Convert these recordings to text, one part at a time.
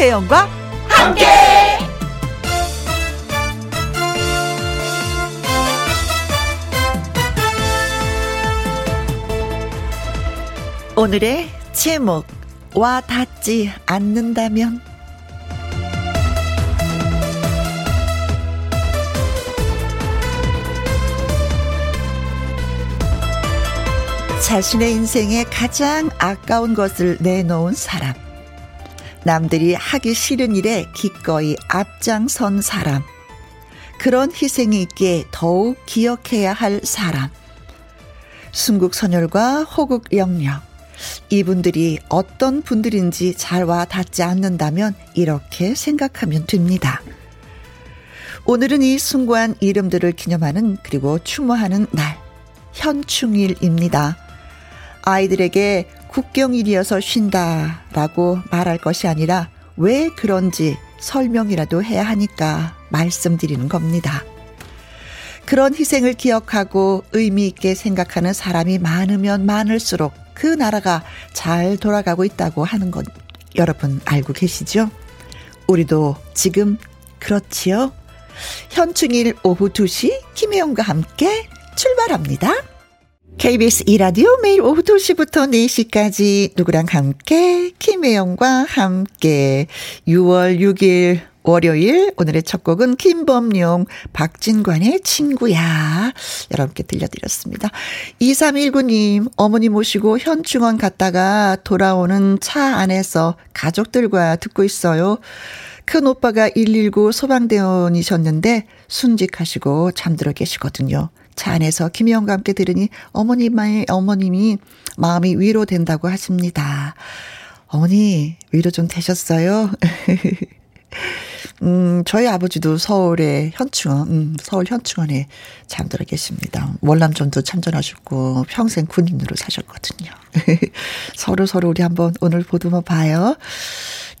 김혜영과 함께. 오늘의 제목 와 닿지 않는다면 자신의 인생에 가장 아까운 것을 내놓은 사람. 남들이 하기 싫은 일에 기꺼이 앞장선 사람. 그런 희생이 있기에 더욱 기억해야 할 사람. 순국선열과 호국영령. 이분들이 어떤 분들인지 잘 와 닿지 않는다면 이렇게 생각하면 됩니다. 오늘은 이 숭고한 이름들을 기념하는 그리고 추모하는 날, 현충일입니다. 아이들에게 국경일이어서 쉰다 라고 말할 것이 아니라 왜 그런지 설명이라도 해야 하니까 말씀드리는 겁니다. 그런 희생을 기억하고 의미 있게 생각하는 사람이 많으면 많을수록 그 나라가 잘 돌아가고 있다고 하는 것 여러분 알고 계시죠? 우리도 지금 그렇지요? 현충일 오후 2시 김혜영과 함께 출발합니다. KBS 이라디오 매일 오후 2시부터 4시까지 누구랑 함께 김혜영과 함께 6월 6일 월요일 오늘의 첫 곡은 김범용 박진관의 친구야 여러분께 들려드렸습니다. 2319님 어머니 모시고 현충원 갔다가 돌아오는 차 안에서 가족들과 듣고 있어요. 큰 오빠가 119 소방대원이셨는데 순직하시고 잠들어 계시거든요. 차 안에서 김희영과 함께 들으니 어머님의 어머님이 마음이 위로된다고 하십니다. 어머니 위로 좀 되셨어요? 음, 저희 아버지도 서울의 현충원, 음, 서울 현충원에 잠들어 계십니다. 월남전도 참전하셨고 평생 군인으로 사셨거든요. 서로 서로 우리 한번 오늘 보듬어 봐요.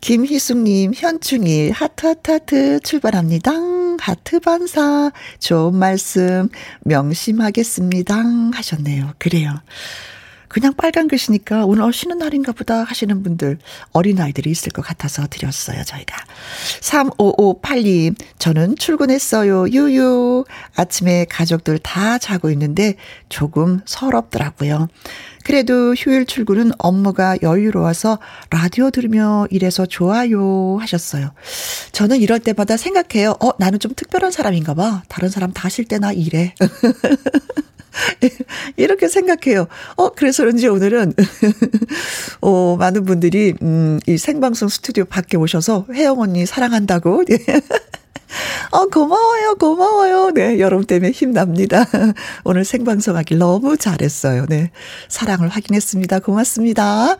김희숙님, 현충일, 하트, 하트, 하트, 출발합니다. 하트 반사, 좋은 말씀, 명심하겠습니다. 하셨네요. 그래요. 그냥 빨간 글씨니까 오늘 어, 쉬는 날인가 보다 하시는 분들 어린아이들이 있을 것 같아서 드렸어요, 저희가. 3558님, 저는 출근했어요, 유유. 아침에 가족들 다 자고 있는데 조금 서럽더라고요. 그래도 휴일 출근은 업무가 여유로워서 라디오 들으며 일해서 좋아요 하셨어요. 저는 이럴 때마다 생각해요. 어, 나는 좀 특별한 사람인가 봐. 다른 사람 다 쉴 때나 일해. 이렇게 생각해요. 어, 그래서 그런지 오늘은, 어, 많은 분들이, 음, 이 생방송 스튜디오 밖에 오셔서 혜영 언니 사랑한다고. 어, 고마워요, 고마워요. 네, 여러분 때문에 힘납니다. 오늘 생방송하기 너무 잘했어요. 네. 사랑을 확인했습니다. 고맙습니다.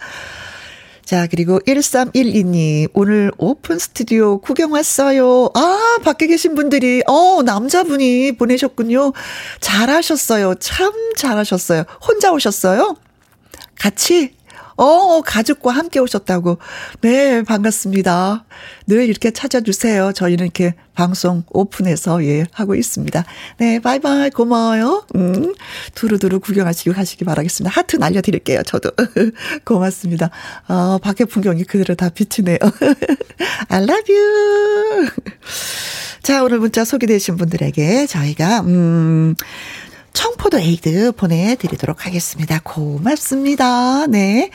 자, 그리고 1312님, 오늘 오픈 스튜디오 구경 왔어요. 아, 밖에 계신 분들이, 어, 남자분이 보내셨군요. 잘하셨어요. 참 잘하셨어요. 혼자 오셨어요? 같이? 어, 가족과 함께 오셨다고. 네, 반갑습니다. 늘 이렇게 찾아주세요. 저희는 이렇게 방송 오픈해서, 예, 하고 있습니다. 네, 바이바이. 고마워요. 음, 두루두루 구경하시고 가시기 바라겠습니다. 하트 날려드릴게요. 저도. 고맙습니다. 어, 밖에 풍경이 그대로 다 비치네요. I love you. 자, 오늘 문자 소개되신 분들에게 저희가, 음, 청포도 에이드 보내드리도록 하겠습니다. 고맙습니다. 네.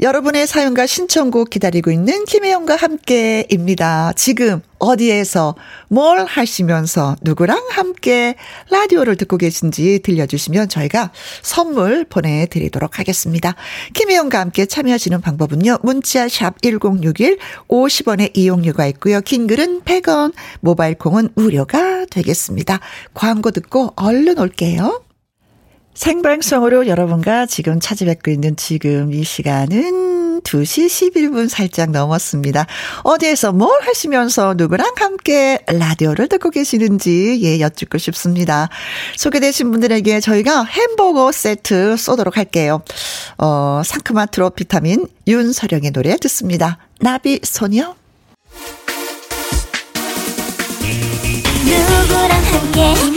여러분의 사연과 신청곡 기다리고 있는 김혜영과 함께입니다. 지금 어디에서 뭘 하시면서 누구랑 함께 라디오를 듣고 계신지 들려주시면 저희가 선물 보내드리도록 하겠습니다. 김혜영과 함께 참여하시는 방법은요. 문자 샵 1061, 50원의 이용료가 있고요. 긴 글은 100원, 모바일 콩은 무료가 되겠습니다. 광고 듣고 얼른 올게요. 생방송으로 여러분과 지금 찾아뵙고 있는 지금 이 시간은 2시 11분 살짝 넘었습니다. 어디에서 뭘 하시면서 누구랑 함께 라디오를 듣고 계시는지 예, 여쭙고 싶습니다. 소개되신 분들에게 저희가 햄버거 세트 쏘도록 할게요. 어, 상큼한 트로 비타민 윤서령의 노래 듣습니다. 나비 소녀. 누구랑 함께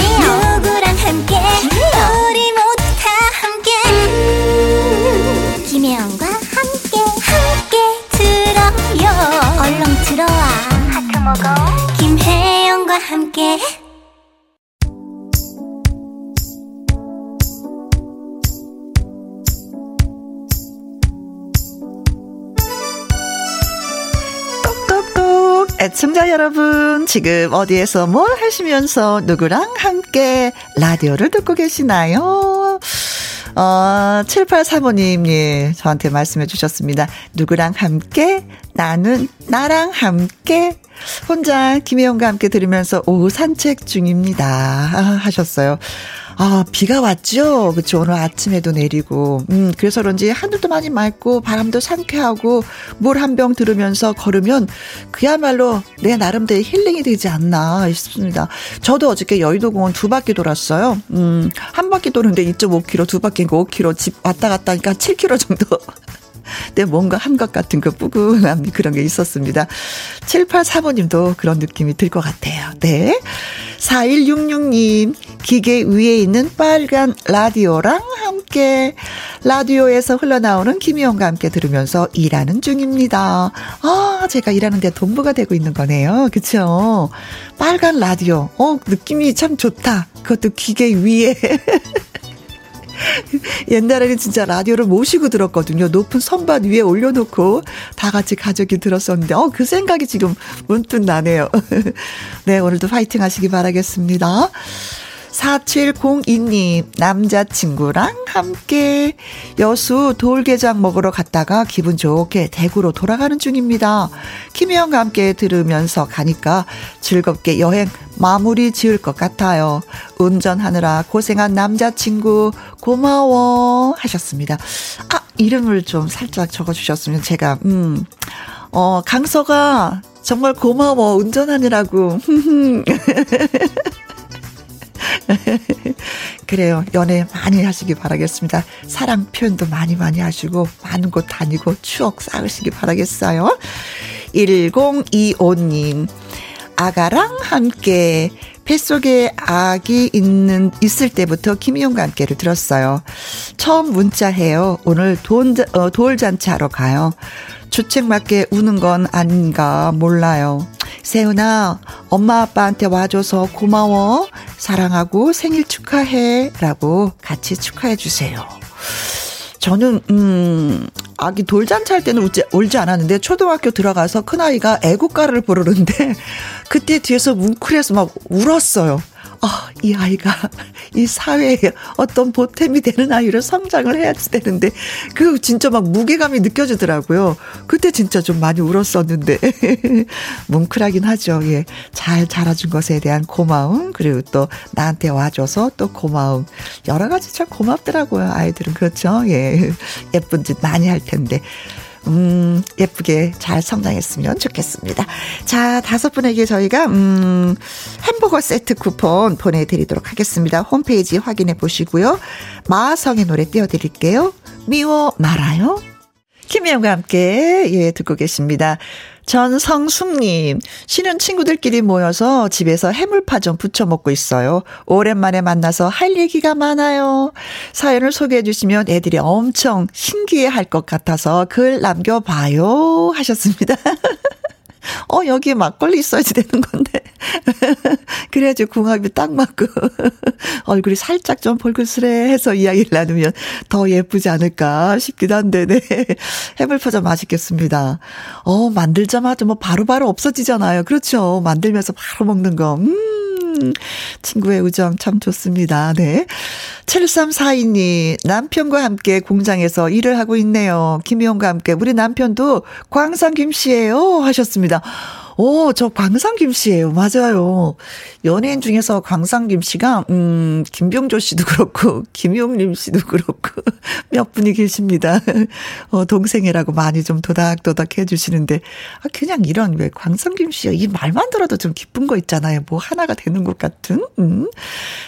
여러분, 지금 어디에서 뭘 하시면서 누구랑 함께 라디오를 듣고 계시나요? 어, 7835님, 예, 저한테 말씀해 주셨습니다. 누구랑 함께? 나는 나랑 함께. 혼자 김혜영과 함께 들으면서 오후 산책 중입니다. 하셨어요. 아, 비가 왔죠? 그쵸. 오늘 아침에도 내리고. 음, 그래서 그런지 하늘도 많이 맑고, 바람도 상쾌하고, 물 한 병 들으면서 걸으면 그야말로 내 나름대로 힐링이 되지 않나 싶습니다. 저도 어저께 여의도 공원 두 바퀴 돌았어요. 음, 한 바퀴 도는데 2.5km, 두 바퀴니까 5km, 집 왔다 갔다 하니까 7km 정도. 내 뭔가 한 것 같은 그 뿌근함 그런 게 있었습니다. 7835님도 그런 느낌이 들 것 같아요. 네. 4166님, 기계 위에 있는 빨간 라디오랑 함께 라디오에서 흘러나오는 김희영과 함께 들으면서 일하는 중입니다. 아, 제가 일하는데 동부가 되고 있는 거네요. 그쵸? 빨간 라디오. 어, 느낌이 참 좋다. 그것도 기계 위에. 옛날에는 진짜 라디오를 모시고 들었거든요. 높은 선반 위에 올려놓고 다 같이 가족이 들었었는데, 어, 그 생각이 지금 문득 나네요. 네, 오늘도 파이팅 하시기 바라겠습니다. 4702님, 남자친구랑 함께 여수 돌게장 먹으러 갔다가 기분 좋게 대구로 돌아가는 중입니다. 김혜영과 함께 들으면서 가니까 즐겁게 여행 마무리 지을 것 같아요. 운전하느라 고생한 남자친구 고마워 하셨습니다. 아, 이름을 좀 살짝 적어주셨으면 제가, 음, 어, 강서가 정말 고마워 운전하느라고. 그래요. 연애 많이 하시기 바라겠습니다. 사랑 표현도 많이 많이 하시고 많은 곳 다니고 추억 쌓으시기 바라겠어요. 1025님. 아가랑 함께 뱃속에 아기 있는 있을 때부터 김희용과 함께를 들었어요. 처음 문자해요. 오늘 돈, 어, 돌잔치 하러 가요. 주책 맞게 우는 건 아닌가 몰라요. 세훈아, 엄마 아빠한테 와줘서 고마워. 사랑하고 생일 축하해. 라고 같이 축하해 주세요. 저는, 음, 아기 돌잔치 할 때는 울지, 울지 않았는데, 초등학교 들어가서 큰아이가 애국가를 부르는데, 그때 뒤에서 뭉클해서 막 울었어요. 아, 이 아이가 이 사회에 어떤 보탬이 되는 아이로 성장을 해야지 되는데, 그 진짜 막 무게감이 느껴지더라고요. 그때 진짜 좀 많이 울었었는데, 뭉클하긴 하죠. 예. 잘 자라준 것에 대한 고마움, 그리고 또 나한테 와줘서 또 고마움. 여러 가지 참 고맙더라고요. 아이들은. 그렇죠. 예. 예쁜 짓 많이 할 텐데. 음, 예쁘게 잘 성장했으면 좋겠습니다. 자, 다섯 분에게 저희가, 음, 햄버거 세트 쿠폰 보내드리도록 하겠습니다. 홈페이지 확인해 보시고요. 마성의 노래 띄워드릴게요. 미워 말아요. 김혜영과 함께, 예, 듣고 계십니다. 전성숙님, 쉬는 친구들끼리 모여서 집에서 해물파 좀 부쳐 먹고 있어요. 오랜만에 만나서 할 얘기가 많아요. 사연을 소개해 주시면 애들이 엄청 신기해 할 것 같아서 글 남겨봐요. 하셨습니다. 어, 여기에 막걸리 있어야지 되는 건데. 그래야지 궁합이 딱 맞고, 얼굴이 살짝 좀 볼글스레 해서 이야기를 나누면 더 예쁘지 않을까 싶기도 한데, 네. 해물파전 맛있겠습니다. 어, 만들자마자 뭐 바로바로 바로 없어지잖아요. 그렇죠. 만들면서 바로 먹는 거. 음. 친구의 우정 참 좋습니다. 네. 7342님, 남편과 함께 공장에서 일을 하고 있네요. 김희영과 함께 우리 남편도 광산 김 씨예요 하셨습니다. 오, 저 광상김 씨예요. 맞아요. 연예인 중에서 광상김 씨가 음, 김병조 씨도 그렇고 김용림 씨도 그렇고 몇 분이 계십니다. 어, 동생이라고 많이 좀 도닥도닥 해 주시는데 아, 그냥 이런 왜 광상김 씨야. 이 말만 들어도 좀 기쁜 거 있잖아요. 뭐 하나가 되는 것 같은. 음.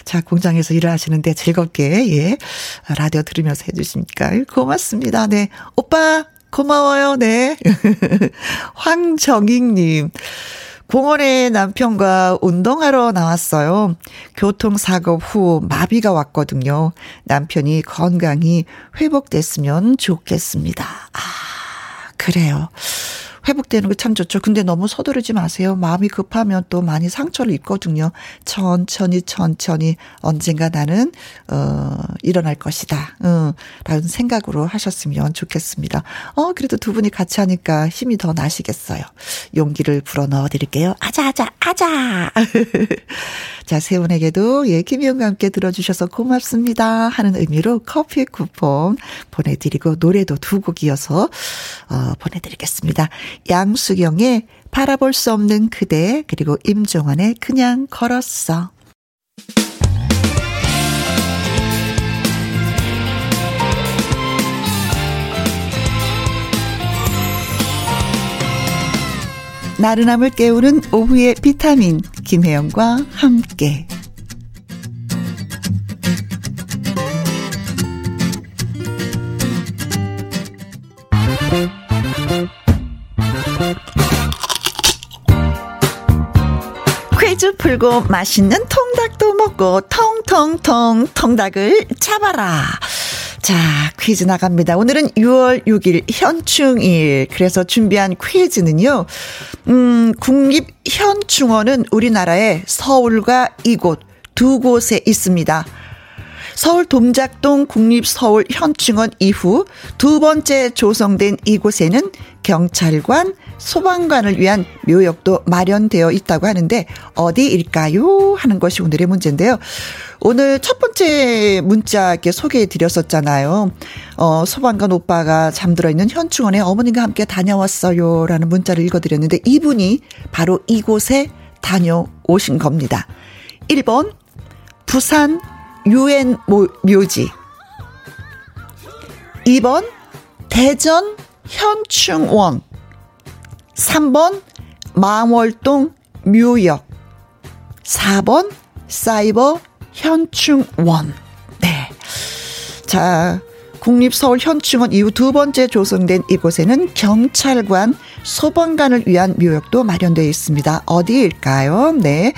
자, 공장에서 일을 하시는데 즐겁게 예. 라디오 들으면서 해 주시니까 고맙습니다. 네. 오빠 고마워요, 네. 황정익님. 공원에 남편과 운동하러 나왔어요. 교통사고 후 마비가 왔거든요. 남편이 건강히 회복됐으면 좋겠습니다. 아, 그래요. 회복되는 거 참 좋죠. 근데 너무 서두르지 마세요. 마음이 급하면 또 많이 상처를 입거든요. 천천히 천천히 언젠가 나는 어 일어날 것이다. 어, 라는 생각으로 하셨으면 좋겠습니다. 어 그래도 두 분이 같이 하니까 힘이 더 나시겠어요. 용기를 불어 넣어 드릴게요. 아자 아자 아자. 자, 세 분에게도 예, 김희영과 함께 들어 주셔서 고맙습니다. 하는 의미로 커피 쿠폰 보내 드리고 노래도 두 곡 이어서 어, 보내 드리겠습니다. 양수경의 바라볼 수 없는 그대 그리고 임종환의 그냥 걸었어. 나른함을 깨우는 오후의 비타민 김혜영과 함께 퀴즈 풀고 맛있는 통닭도 먹고 통통통 통닭을 잡아라. 자, 퀴즈 나갑니다. 오늘은 6월 6일 현충일. 그래서 준비한 퀴즈는요. 음, 국립현충원은 우리나라의 서울과 이곳 두 곳에 있습니다. 서울 동작동 국립서울현충원 이후 두 번째 조성된 이곳에는 경찰관, 소방관을 위한 묘역도 마련되어 있다고 하는데 어디일까요? 하는 것이 오늘의 문제인데요. 오늘 첫 번째 문자 이렇게 소개해 드렸었잖아요. 어, 소방관 오빠가 잠들어 있는 현충원에 어머님과 함께 다녀왔어요. 라는 문자를 읽어 드렸는데 이분이 바로 이곳에 다녀오신 겁니다. 1번, 부산 유엔 묘지. 2번 대전 현충원. 3번 망월동 묘역. 4번 사이버 현충원. 네. 자, 국립서울현충원 이후 두 번째 조성된 이곳에는 경찰관, 소방관을 위한 묘역도 마련되어 있습니다. 어디일까요? 네.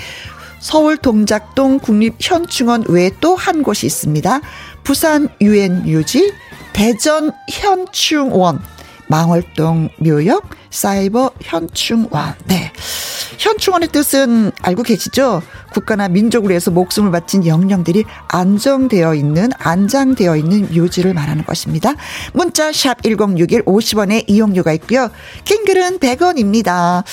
서울 동작동 국립현충원 외에 또 한 곳이 있습니다. 부산 유엔유지, 대전 현충원, 망월동 묘역, 사이버 현충원. 네. 현충원의 뜻은 알고 계시죠? 국가나 민족을 위해서 목숨을 바친 영령들이 안정되어 있는, 안장되어 있는 묘지를 말하는 것입니다. 문자 샵 1061 50원의 이용료가 있고요. 킹글은 100원입니다.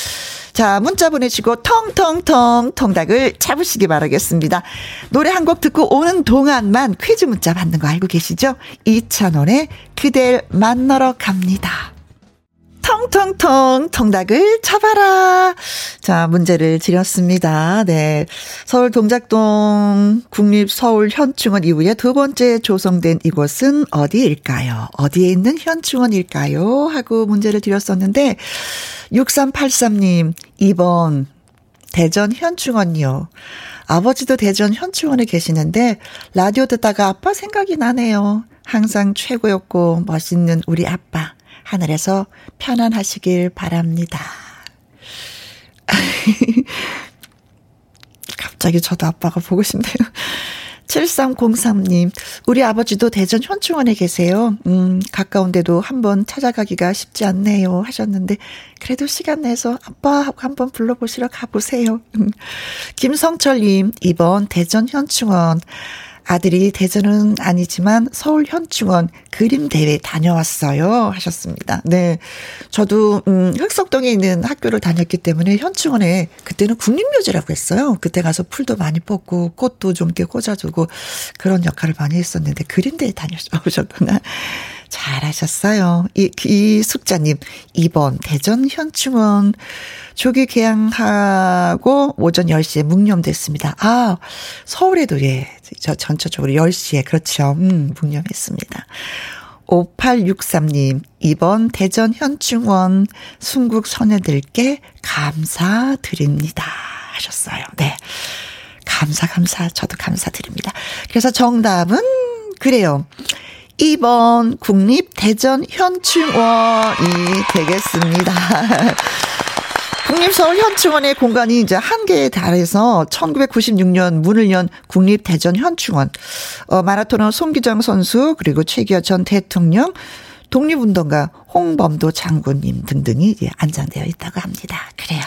자, 문자 보내시고 텅텅텅 통닭을 잡으시기 바라겠습니다. 노래 한 곡 듣고 오는 동안만 퀴즈 문자 받는 거 알고 계시죠? 이찬원의 그댈 만나러 갑니다. 텅텅텅 통닭을 잡아라. 자, 문제를 드렸습니다. 네. 서울 동작동 국립 서울 현충원 이후에 두 번째 조성된 이곳은 어디일까요? 어디에 있는 현충원일까요? 하고 문제를 드렸었는데 6383님 2번 대전 현충원이요. 아버지도 대전 현충원에 계시는데 라디오 듣다가 아빠 생각이 나네요. 항상 최고였고 멋있는 우리 아빠. 하늘에서 편안하시길 바랍니다. 갑자기 저도 아빠가 보고 싶네요. 7303님, 우리 아버지도 대전 현충원에 계세요. 음, 가까운데도 한번 찾아가기가 쉽지 않네요. 하셨는데, 그래도 시간 내서 아빠 하고 한번 불러보시러 가보세요. 음, 김성철님, 이번 대전 현충원, 아들이 대전은 아니지만 서울 현충원 그림 대회 다녀왔어요 하셨습니다. 네. 저도 음 흑석동에 있는 학교를 다녔기 때문에 현충원에 그때는 국립묘지라고 했어요. 그때 가서 풀도 많이 뽑고 꽃도 좀 이렇게 꽂아주고 그런 역할을 많이 했었는데 그림 대회 다녀오셨구나. 잘하셨어요. 이, 이 숙자님, 2번 대전 현충원 조기 개항하고 오전 10시에 묵념됐습니다. 아, 서울에도 예, 저 전체적으로 10시에 그렇죠. 음, 묵념했습니다. 5863님, 이번 대전 현충원 순국 선녀들께 감사드립니다. 하셨어요. 네. 감사, 감사. 저도 감사드립니다. 그래서 정답은 그래요. 2번 국립대전현충원이 되겠습니다. 국립서울 현충원의 공간이 이제 한개에 달해서 1996년 문을 연 국립대전 현충원. 어, 마라토너 송기정 선수, 그리고 최기화 전 대통령, 독립운동가 홍범도 장군님 등등이 안장되어 있다고 합니다. 그래요.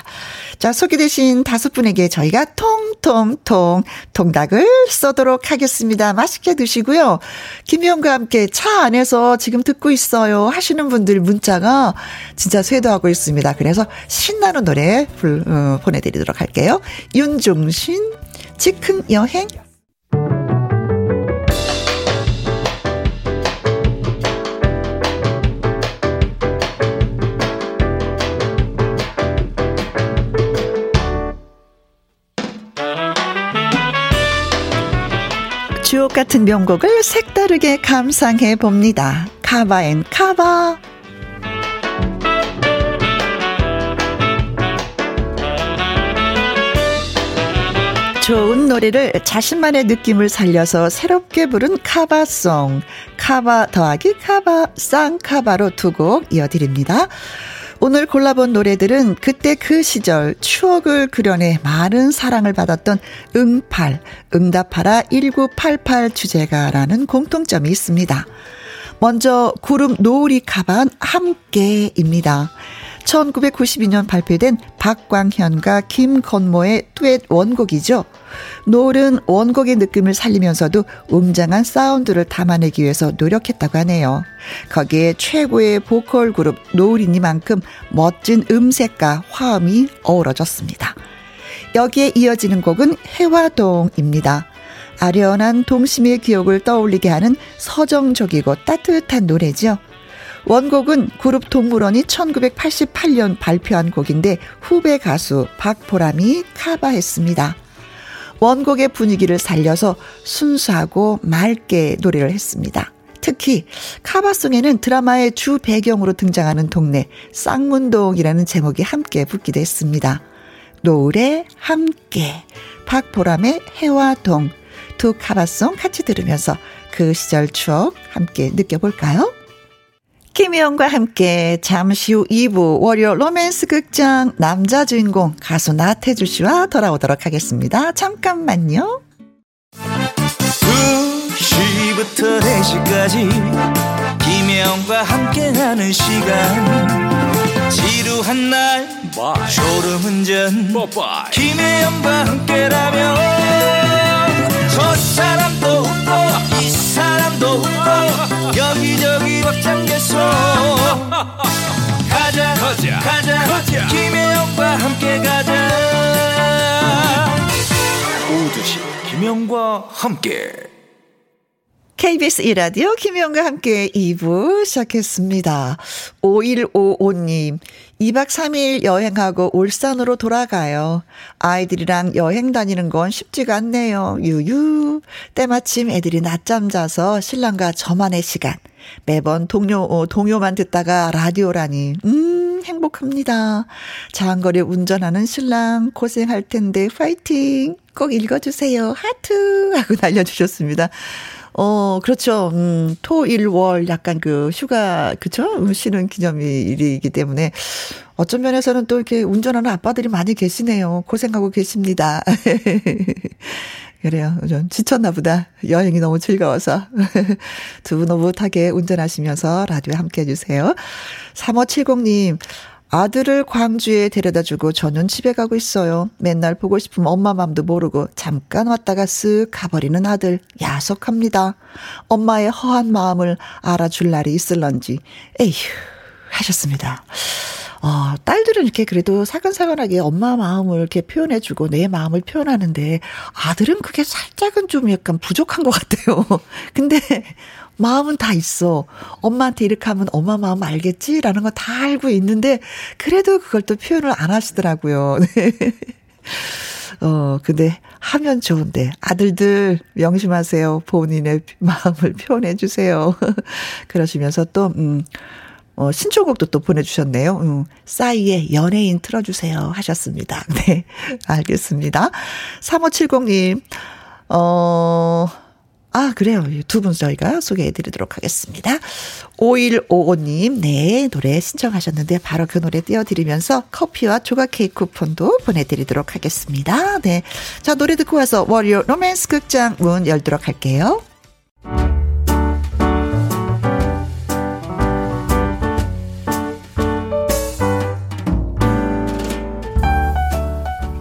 자, 소개되신 다섯 분에게 저희가 통통통 통닭을 쏘도록 하겠습니다. 맛있게 드시고요. 김희영과 함께 차 안에서 지금 듣고 있어요 하시는 분들 문자가 진짜 쇄도하고 있습니다. 그래서 신나는 노래 불, 어, 보내드리도록 할게요. 윤종신, 즉흥 여행, 주옥 같은 명곡을 색다르게 감상해 봅니다. 카바앤 카바. 좋은 노래를 자신만의 느낌을 살려서 새롭게 부른 카바송. 카바 더하기 카바, 쌍카바로 두 곡 이어드립니다. 오늘 골라본 노래들은 그때 그 시절 추억을 그려내 많은 사랑을 받았던 응팔, 응답하라 1988 주제가라는 공통점이 있습니다. 먼저 그룹 노을이 가반 함께입니다. 1992년 발표된 박광현과 김건모의 듀엣 원곡이죠. 노을은 원곡의 느낌을 살리면서도 웅장한 사운드를 담아내기 위해서 노력했다고 하네요. 거기에 최고의 보컬 그룹 노을이니만큼 멋진 음색과 화음이 어우러졌습니다. 여기에 이어지는 곡은 해화동입니다. 아련한 동심의 기억을 떠올리게 하는 서정적이고 따뜻한 노래죠. 원곡은 그룹 동물원이 1988년 발표한 곡인데 후배 가수 박보람이 카바했습니다. 원곡의 분위기를 살려서 순수하고 맑게 노래를 했습니다. 특히 카바송에는 드라마의 주 배경으로 등장하는 동네 쌍문동이라는 제목이 함께 붙기도 했습니다. 노을에 함께 박보람의 해와 동 두 카바송 같이 들으면서 그 시절 추억 함께 느껴볼까요? 김희영과 함께 잠시 후 2부 월요 로맨스 극장 남자 주인공 가수 나태주 씨와 돌아오도록 하겠습니다. 잠깐만요. 2시부터 4시까지 김혜영과 함께하는 시간 지루한 날 졸음운전 김혜영과 함께라면 저 사람도 웃고 이 사람도 웃고 여기저기 벅장개소 가자 가자 가자, 가자. 김혜영과 함께 가자 오두시 김혜영과 함께 KBS 이라디오 김희영과 함께 2부 시작했습니다. 5155님, 2박 3일 여행하고 울산으로 돌아가요. 아이들이랑 여행 다니는 건 쉽지가 않네요. 유유. 때마침 애들이 낮잠 자서 신랑과 저만의 시간. 매번 동료, 어, 동요만 듣다가 라디오라니. 음, 행복합니다. 장거리 운전하는 신랑 고생할 텐데 파이팅. 꼭 읽어주세요. 하트. 하고 날려주셨습니다. 어, 그렇죠. 음, 토, 일, 월 약간 그 휴가, 그쵸? 쉬는 기념일이기 때문에 어쩐 면에서는 또 이렇게 운전하는 아빠들이 많이 계시네요. 고생하고 계십니다. 그래요. 좀 지쳤나 보다. 여행이 너무 즐거워서. 두 분 오붓하게 운전하시면서 라디오 함께 해주세요. 3570님, 아들을 광주에 데려다 주고 저는 집에 가고 있어요. 맨날 보고 싶으면 엄마 맘도 모르고 잠깐 왔다가 쓱 가버리는 아들. 야속합니다. 엄마의 허한 마음을 알아줄 날이 있을런지. 에휴, 하셨습니다. 어, 딸들은 이렇게 그래도 사근사근하게 엄마 마음을 이렇게 표현해주고 내 마음을 표현하는데 아들은 그게 살짝은 좀 약간 부족한 것 같아요. 근데 마음은 다 있어. 엄마한테 이렇게 하면 엄마 마음 알겠지라는 거 다 알고 있는데 그래도 그걸 또 표현을 안 하시더라고요. 네. 어, 근데 하면 좋은데 아들들 명심하세요. 본인의 마음을 표현해 주세요. 그러시면서 또 음. 어, 신청곡도 또 보내주셨네요. 음, 싸이의 연예인 틀어주세요. 하셨습니다. 네, 알겠습니다. 3570님, 어, 아, 그래요. 두 분 저희가 소개해 드리도록 하겠습니다. 5155님, 네, 노래 신청하셨는데 바로 그 노래 띄워드리면서 커피와 조각 케이크 쿠폰도 보내드리도록 하겠습니다. 네. 자, 노래 듣고 와서 월요 로맨스 극장 문 열도록 할게요.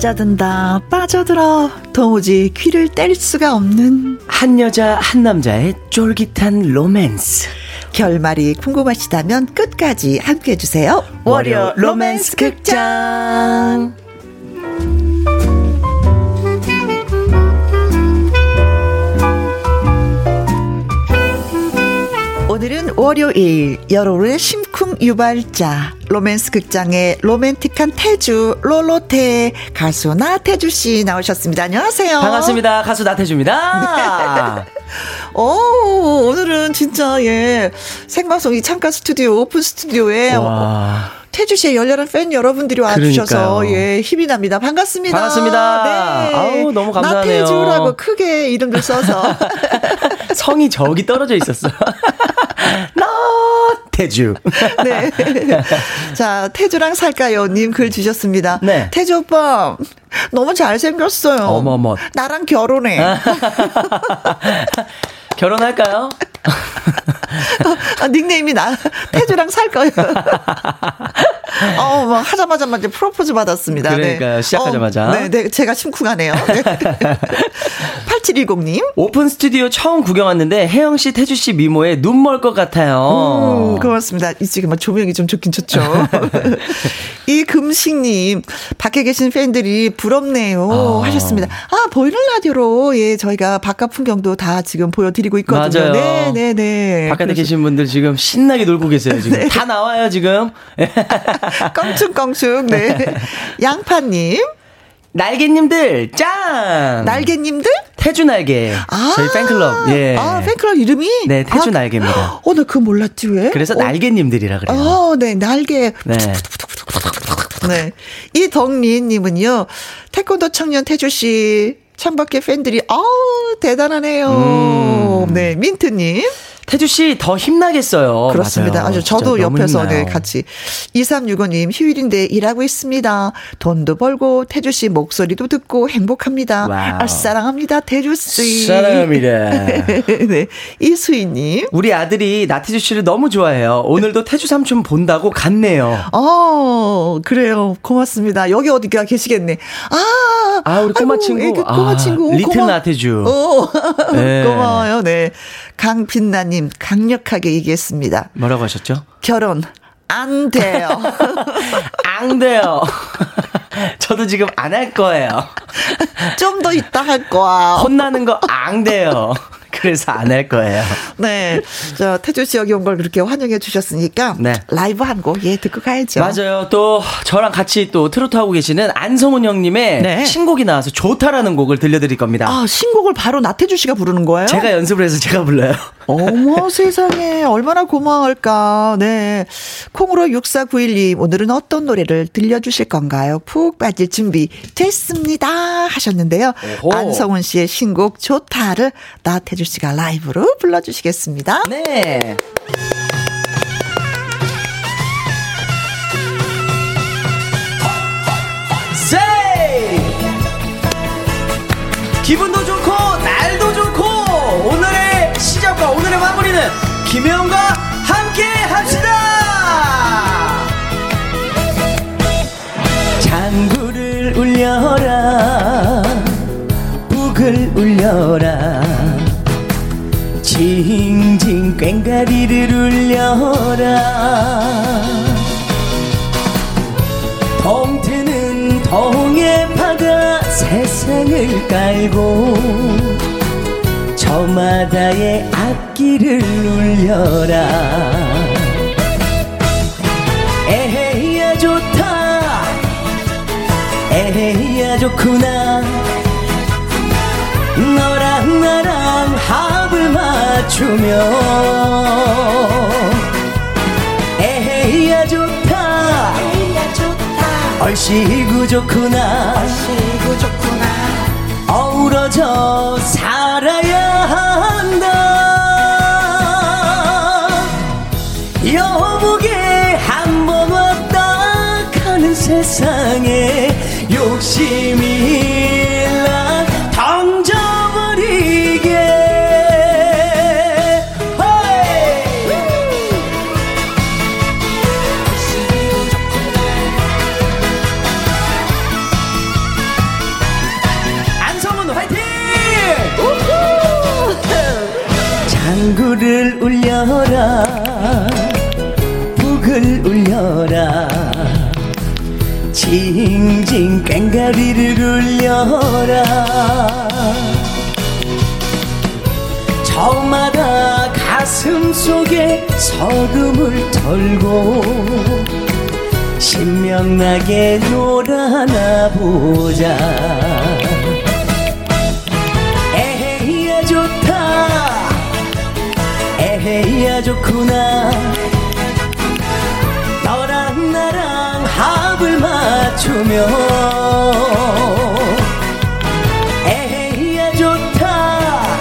빠져든다. 빠져들어. 도무지 귀를 뗄 수가 없는. 한 여자 한 남자의 쫄깃한 로맨스. 결말이 궁금하시다면 끝까지 함께 해 주세요. 월요 로맨스 극장. 오늘은 월요일 여러분의 심쿵 유발자 로맨스 극장의 로맨틱한 태주 롤로테 가수 나태주 씨 나오셨습니다. 안녕하세요. 반갑습니다. 가수 나태주입니다. 네. 오, 오늘은 진짜 예 생방송이 창가 스튜디오 오픈 스튜디오에 와. 태주 씨의 열렬한 팬 여러분들이 와주셔서 예 힘이 납니다. 반갑습니다. 반갑습니다. 네. 아우 너무 감사하네요. 나태주라고 크게 이름을 써서 성이 저기 떨어져 있었어. 나태주. 네. 자 태주랑 살까요 님 글 주셨습니다. 네. 태주 오빠 너무 잘생겼어요. 어머머. 나랑 결혼해. 결혼할까요? 아, 닉네임이 나 태주랑 살 거예요. 어, 뭐 하자마자 이제 프로포즈 받았습니다. 그러니까 네. 시작하자마자. 어, 네, 네, 제가 심쿵하네요. 네. 8710님. 오픈 스튜디오 처음 구경 왔는데 혜영 씨, 태주 씨 미모에 눈 멀 것 같아요. 음, 고맙습니다. 이 지금 뭐 조명이 좀 좋긴 좋죠. 이 금식님 밖에 계신 팬들이 부럽네요 어. 하셨습니다. 아 보이는 라디오로 예 저희가 바깥 풍경도 다 지금 보여드리고 있거든요. 맞아요. 네, 네, 네. 바깥에 그래서. 계신 분들 지금 신나게 놀고 계세요. 지금 네. 다 나와요 지금. 껑충껑충. 네. 양파님. 날개님들 짱! 날개님들? 태주 날개. 아~ 저희 팬클럽. 예. 아, 팬클럽 이름이? 네, 태주 아, 날개입니다. 어, 나 그거 몰랐지, 왜? 그래서 어. 날개님들이라 그래요. 어, 네, 날개. 네. 네. 이덕리 님은요. 태권도 청년 태주 씨. 창밖에 팬들이 아우 대단하네요. 음. 네, 민트 님. 태주 씨 더 힘나겠어요. 그렇습니다. 아주 저도 옆에서 네, 같이 2365님 휴일인데 일하고 있습니다. 돈도 벌고 태주 씨 목소리도 듣고 행복합니다. 아, 사랑합니다. 태주 씨. 사랑합니다. 네. 이수희 님. 우리 아들이 나태주 씨를 너무 좋아해요. 오늘도 태주 삼촌 본다고 갔네요. 어, 그래요. 고맙습니다. 여기 어디가 계시겠네. 아, 아 우리 꼬마 아이고, 친구. 애기 꼬마 아, 친구. 리틀 고마... 나태주. 어. 네. 고마워요. 네. 강빛나님 강력하게 얘기했습니다. 뭐라고 하셨죠? 결혼 안 돼요. 안 돼요. 저도 지금 안 할 거예요. 좀 더 있다 할 거야. 혼나는 거 안 돼요. 그래서 안 할 거예요. 네. 저, 태주 씨 여기 온 걸 그렇게 환영해 주셨으니까. 네. 라이브 한 곡, 예, 듣고 가야죠. 맞아요. 또 저랑 같이 또 트로트 하고 계시는 안성훈 형님의 네. 신곡이 나와서 좋다라는 곡을 들려드릴 겁니다. 아, 신곡을 바로 나태주 씨가 부르는 거예요? 제가 연습을 해서 제가 불러요. 어머 세상에 얼마나 고마울까. 네. 콩으로 6491님 오늘은 어떤 노래를 들려주실 건가요? 푹 빠질 준비 됐습니다 하셨는데요. 오호. 안성훈 씨의 신곡 좋다를 나태주 씨가 라이브로 불러주시겠습니다. 네. 김혜영과 함께 합시다. 장구를 울려라 북을 울려라 징징 꽹가리를 울려라 동트는 동해 바다 세상을 깔고 저마다의 악기를 울려라. 에헤이야 좋다. 에헤이야 좋구나. 너랑 나랑 합을 맞추며 에헤이야 좋다. 얼씨구 좋구나 어우러져 살아야 한다. 여복에 한 번 왔다 가는 세상에 욕심이 꽹가리를 울려라. 저마다 가슴 속에 서름을 털고 신명나게 놀아나 보자. 에헤이야 좋다. 에헤이야 좋구나 맞추며 에헤이야 좋다.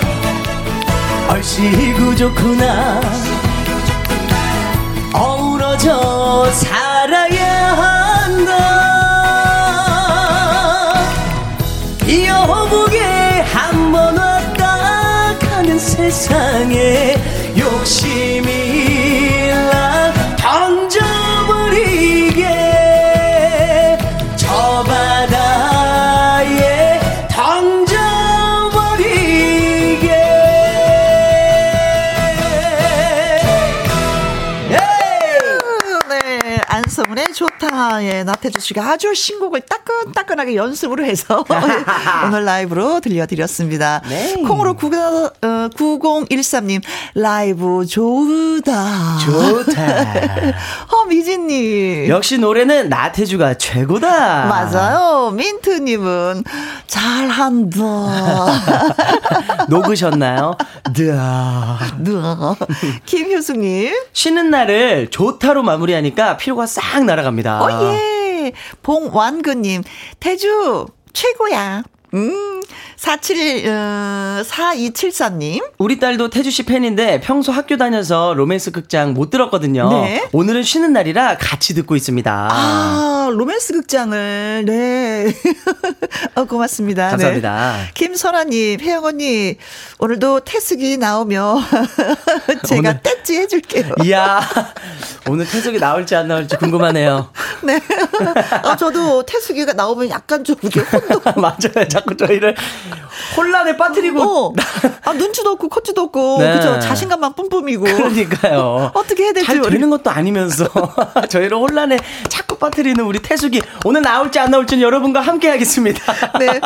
얼씨구 좋구나. 어우러져 살아야 한다. 여복에 한번 왔다 가는 세상 예, 나태주 씨가 아주 신곡을 따끈따끈하게 연습으로 해서 오늘 라이브로 들려드렸습니다. 네. 콩으로 90, 어, 9013님, 라이브 좋다. 좋다. 허미진님. 역시 노래는 나태주가 최고다. 맞아요. 민트님은 잘한다. 녹으셨나요? 느아. 누아. 김효숙님. 쉬는 날을 좋다로 마무리하니까 피로가 싹 날아갑니다. 어, 예. 봉완근님, 태주, 최고야. 음, 47, 어, 4274님. 우리 딸도 태주 씨 팬인데 평소 학교 다녀서 로맨스 극장 못 들었거든요. 네. 오늘은 쉬는 날이라 같이 듣고 있습니다. 아, 로맨스 극장을, 네. 어, 고맙습니다. 감사합니다. 네. 김설아님, 혜영 언니, 오늘도 태숙이 나오며 제가 오늘- 떼찌 해줄게요. 이야, 오늘 태석이 나올지 안 나올지 궁금하네요. 네. 아, 저도 태숙이가 나오면 약간 좀 이렇게 혼동. 맞아요. 자꾸 저희를 혼란에 빠뜨리고. 어. 아, 눈치도 없고, 콧지도 없고, 네. 그죠? 자신감만 뿜뿜이고. 그러니까요. 어떻게 해야 될지 잘 되는 것도 아니면서 저희를 혼란에 자꾸 빠뜨리는 우리 태숙이 오늘 나올지 안 나올지는 여러분과 함께 하겠습니다. 네.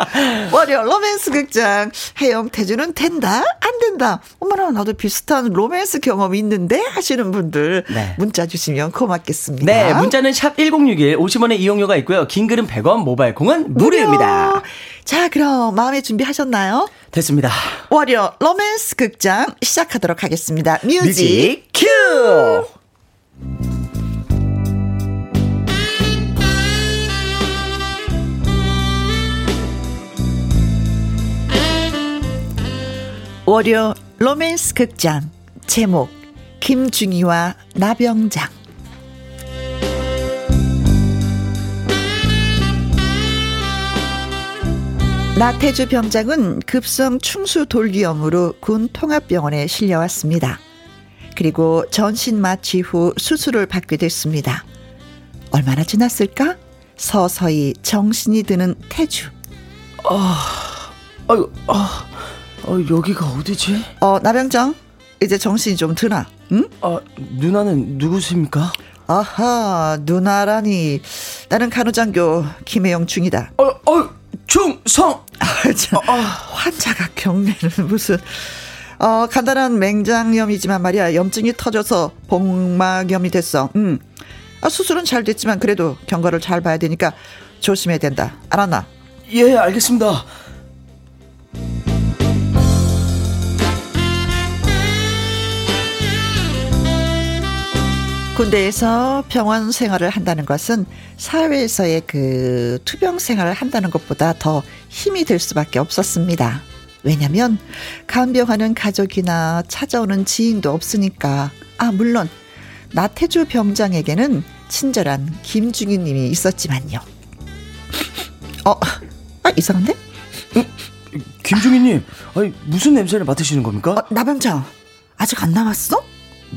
월요 로맨스 극장. 해영 태주는 된다? 안 된다? 어머나, 나도 비슷한 로맨스 경험이 있는데? 하시는 분들. 네. 문자 주시면 고맙겠습니다. 네, 문자는 샵 1061, 50원의 이용료가 있고요. 긴 글은 100원, 모바일 콩은 무료입니다. 무료. 자, 그럼 마음의 준비하셨나요? 됐습니다. 월요 로맨스 극장 시작하도록 하겠습니다. Music. Music 큐! 월요 로맨스 극장 제목 김중희와 나병장 나태주 병장은 급성 충수 돌기염으로 군 통합병원에 실려왔습니다. 그리고 전신 마취 후 수술을 받게 됐습니다. 얼마나 지났을까? 서서히 정신이 드는 태주. 아유, 아, 어, 여기가 어디지? 어, 나병장, 이제 정신이 좀 드나? 응? 아, 누나는 누구십니까? 아하, 누나라니. 나는 간호장교 김혜영 중이다. 어, 어, 중성! 아, 참, 환자가 경례는 무슨. 어, 간단한 맹장염이지만 말이야. 염증이 터져서 복막염이 됐어. 음. 아, 수술은 잘 됐지만 그래도 경과를 잘 봐야 되니까 조심해야 된다. 알았나? 예, 알겠습니다. 군대에서 병원 생활을 한다는 것은 사회에서의 그 투병 생활을 한다는 것보다 더 힘이 될 수밖에 없었습니다. 왜냐면 간병하는 가족이나 찾아오는 지인도 없으니까. 아, 물론 나태주 병장에게는 친절한 김중희 님이 있었지만요. 어, 아, 이상한데? 김중희 님, 아니, 무슨 냄새를 맡으시는 겁니까? 어, 나 병장, 아직 안 나왔어?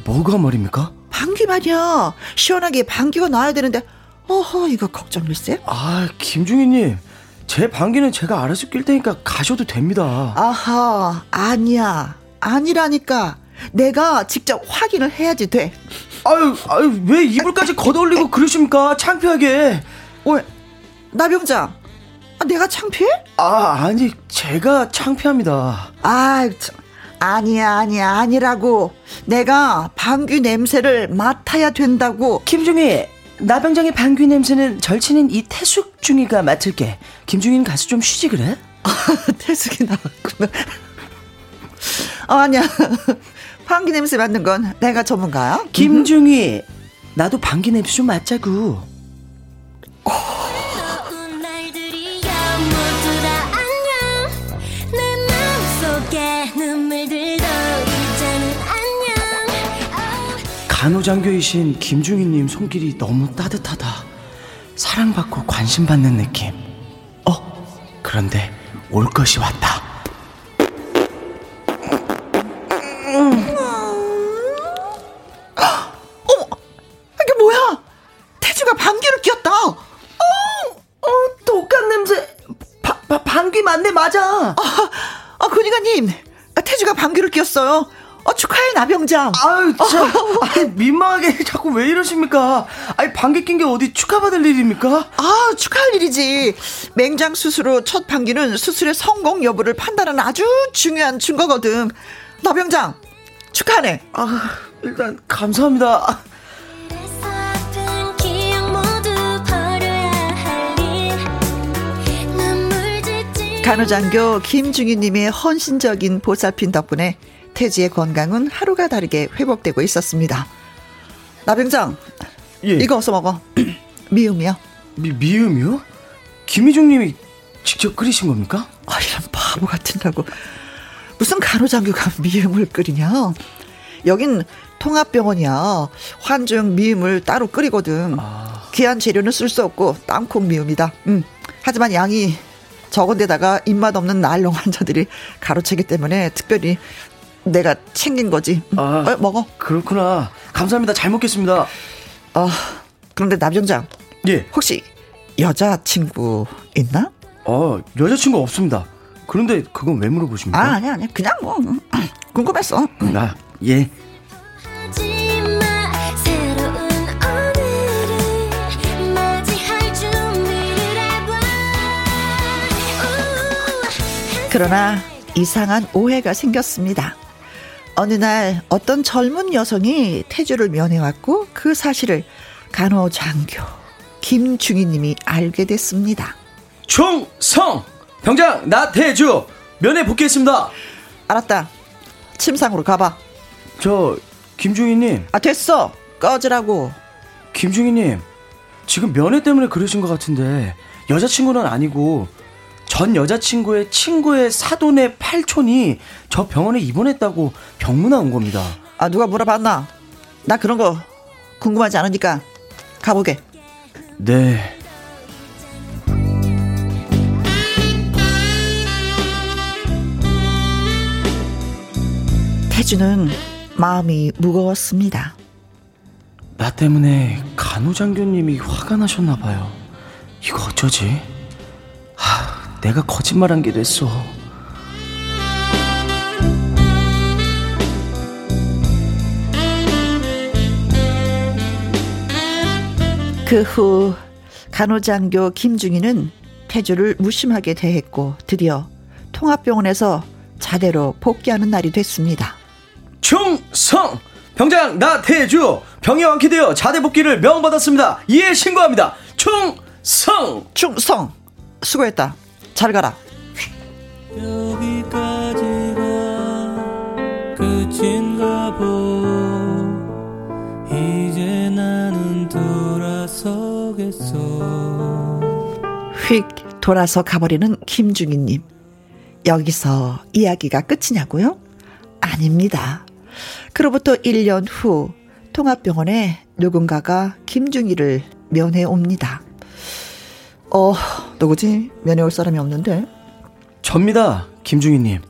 뭐가 말입니까? 방귀 말이야. 시원하게 방귀가 나야 되는데, 어허, 이거 걱정일세? 아, 김중희님, 제 방귀는 제가 알아서 낄 테니까 가셔도 됩니다. 아하, 아니야. 아니라니까. 내가 직접 확인을 해야지 돼. 아유, 아유, 왜 이불까지 걷어올리고 그러십니까? 창피하게. 왜? 나병장. 아, 내가 창피해? 아, 아니, 제가 창피합니다. 아, 참. 아니야, 아니야, 아니라고. 내가 방귀 냄새를 맡아야 된다고. 김중희, 나병장의 방귀 냄새는 절친인 이 태숙 중이가 맡을게. 김중희는 가서 좀 쉬지 그래? 태숙이 나왔구나. 어, 아니야. 방귀 냄새 맡는 건 내가 전문가야. 김중희, 나도 방귀 냄새 좀 맡자고. 간호장교이신 김중희님 손길이 너무 따뜻하다. 사랑받고 관심받는 느낌. 어, 그런데 올 것이 왔다. 이게 뭐야? 태주가 방귀를 뀌었다. 어, 독한 냄새. 방귀 맞네, 맞아. 아. 아, 태주가 방귀를 뀌었어요. 어, 축하해, 나병장. 아유, 참. 아이, 민망하게 자꾸 왜 이러십니까? 아니, 방귀 낀 게 어디 축하받을 일입니까? 아, 축하할 일이지. 맹장 수술 후 첫 방귀는 수술의 성공 여부를 판단하는 아주 중요한 증거거든. 나병장, 축하하네. 아, 일단, 감사합니다. 간호장교 김중희님의 헌신적인 보살핌 덕분에 태지의 건강은 하루가 다르게 회복되고 있었습니다. 나병장, 예. 이거 어서 먹어. 미음이야. 미, 미음이요? 김희중 님이 직접 끓이신 겁니까? 아, 이런 바보 같은다고. 무슨 간호장교가 미음을 끓이냐? 여긴 통합병원이야. 환중 미음을 따로 끓이거든. 귀한 재료는 쓸 수 없고 땅콩 미음이다. 음. 하지만 양이 적은 데다가 입맛 없는 난롱 환자들이 가로채기 때문에 특별히 내가 챙긴 거지. 아, 어, 먹어. 그렇구나. 감사합니다. 잘 먹겠습니다. 어, 그런데 남정장. 예. 혹시 여자친구 있나? 어, 여자친구 없습니다. 그런데 그건 왜 물어보십니까? 아, 아니, 아니. 그냥 뭐, 궁금했어. 아, 예. 그러나 이상한 오해가 생겼습니다. 어느 날 어떤 젊은 여성이 태주를 면회왔고 그 사실을 간호장교 김중희님이 알게 됐습니다. 충성 병장 나태주 면회 복귀했습니다. 알았다. 침상으로 가봐. 저 김중희님, 아 됐어. 꺼지라고. 김중희님 지금 면회 때문에 그러신 것 같은데 여자친구는 아니고 전 여자친구의 친구의 사돈의 팔촌이 저 병원에 입원했다고 병문안 온 겁니다. 아 누가 물어봤나? 나 그런 거 궁금하지 않으니까 가보게. 네. 태주는 마음이 무거웠습니다. 나 때문에 간호장교님이 화가 나셨나 봐요. 이거 어쩌지? 하, 내가 거짓말한 게 됐어. 그 후 간호장교 김중희는 태주를 무심하게 대했고 드디어 통합병원에서 자대로 복귀하는 날이 됐습니다. 충성! 병장 나태주 병이 완쾌되어 자대 복귀를 명받았습니다. 이에 신고합니다. 충성! 충성 수고했다. 잘 가라. 여기까지가 끝인가 보 이제 나는 돌아서겠어 휙 돌아서 가버리는 김중희님. 여기서 이야기가 끝이냐고요? 아닙니다. 그로부터 1년 후 통합병원에 누군가가 김중희를 면회 옵니다. 어, 누구지? 면회 올 사람이 없는데. 접니다. 김중희님.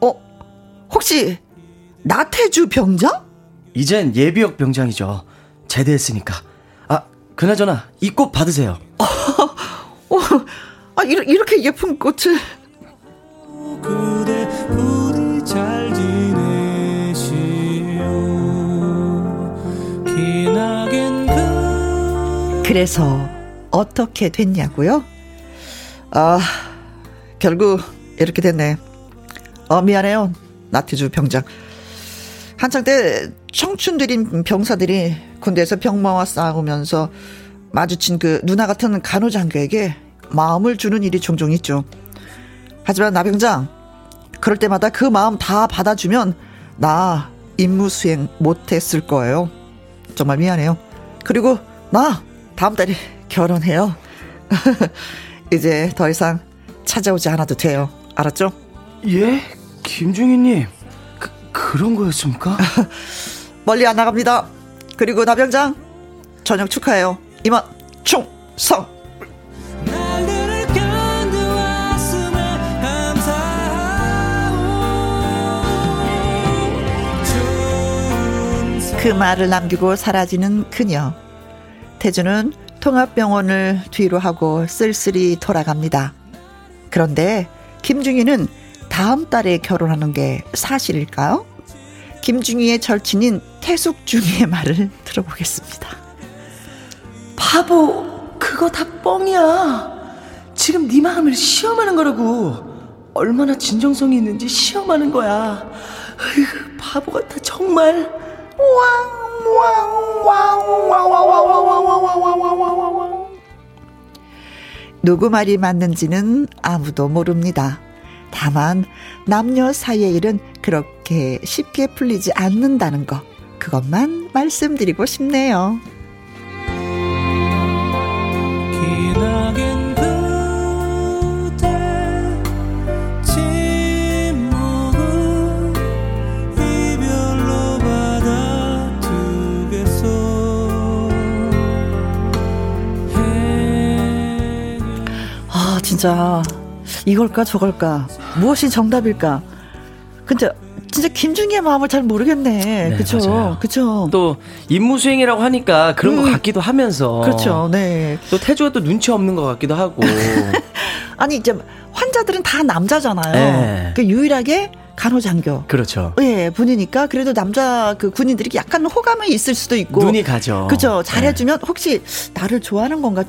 어, 혹시 나태주 병장? 이젠 예비역 병장이죠. 제대했으니까. 아, 그나저나 이 꽃 받으세요. 어, 아, 이렇게, 이렇게 예쁜 꽃을. 그대 부디 잘 지내시오 기나긴 그 그래서 어떻게 됐냐고요? 아, 결국 이렇게 됐네. 어, 미안해요. 나태주 병장. 한창 때 청춘들인 병사들이 군대에서 병마와 싸우면서 마주친 그 누나 같은 간호장교에게 마음을 주는 일이 종종 있죠. 하지만 나 병장, 그럴 때마다 그 마음 다 받아주면 나 임무 수행 못했을 거예요. 정말 미안해요. 그리고 나 다음 달에 결혼해요. 이제 더 이상 찾아오지 않아도 돼요. 알았죠? 예? 김중희님. 그, 그런 거였습니까? 멀리 안 나갑니다. 그리고 나병장 저녁 축하해요. 이만 충성. 그 말을 남기고 사라지는 그녀. 태주는 통합병원을 뒤로 하고 쓸쓸히 돌아갑니다. 그런데 김중희는 다음 달에 결혼하는 게 사실일까요? 김중희의 절친인 태숙중희의 말을 들어보겠습니다. 바보, 그거 다 뻥이야. 지금 네 마음을 시험하는 거라고. 얼마나 진정성이 있는지 시험하는 거야. 으이그, 바보 같아, 정말. 누구 말이 맞는지는 아무도 모릅니다. 다만 남녀 사이의 일은 그렇게 쉽게 풀리지 않는다는 거 그것만 말씀드리고 싶네요. 진짜 이걸까 저걸까 무엇이 정답일까? 근데 진짜 김중희의 마음을 잘 모르겠네. 네? 맞아요. 그쵸? 또, 임무 수행이라고 하니까 그런 것 음. 같기도 하면서. 그렇죠. 네. 또 태주가 또 눈치 없는 것 같기도 하고. 아니 이제 환자들은 다 남자잖아요. 네. 그 유일하게 간호장교. 그렇죠. 예, 분이니까 그래도 남자 그 군인들이 약간 호감이 있을 수도 있고. 눈이 가죠. 그죠. 잘해주면 혹시 나를 좋아하는 건가